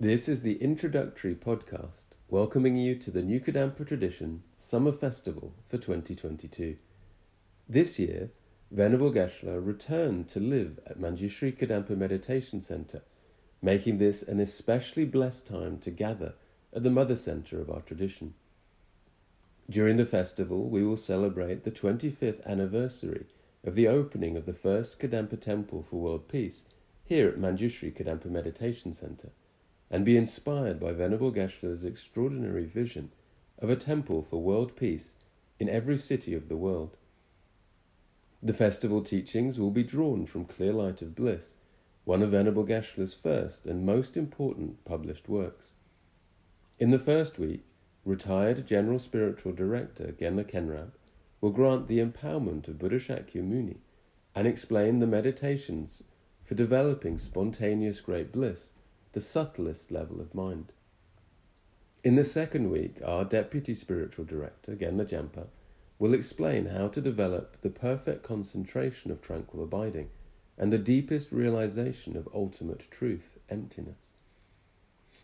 This is the introductory podcast welcoming you to the New Kadampa Tradition Summer Festival for 2022. This year, Venerable Geshe-la returned to live at Manjushri Kadampa Meditation Center, making this an especially blessed time to gather at the mother center of our tradition. During the festival, we will celebrate the 25th anniversary of the opening of the first Kadampa Temple for World Peace here at Manjushri Kadampa Meditation Center and be inspired by Venerable Geshe-la's extraordinary vision of a temple for world peace in every city of the world. The festival teachings will be drawn from Clear Light of Bliss, one of Venerable Geshe-la's first and most important published works. In the first week, retired General Spiritual Director Genla Khyenrab will grant the empowerment of Buddha Shakyamuni and explain the meditations for developing spontaneous great bliss the subtlest level of mind. In the second week, our Deputy Spiritual Director, Genla Jampa, will explain how to develop the perfect concentration of tranquil abiding and the deepest realization of ultimate truth, emptiness.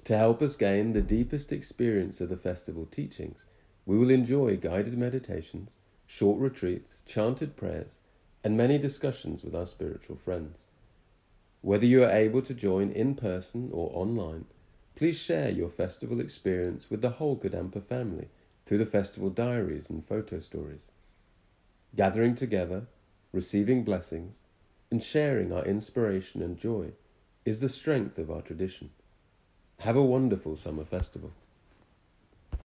To help us gain the deepest experience of the festival teachings, we will enjoy guided meditations, short retreats, chanted prayers, and many discussions with our spiritual friends. Whether you are able to join in person or online, please share your festival experience with the whole Kadampa family through the festival diaries and photo stories. Gathering together, receiving blessings, and sharing our inspiration and joy is the strength of our tradition. Have a wonderful summer festival.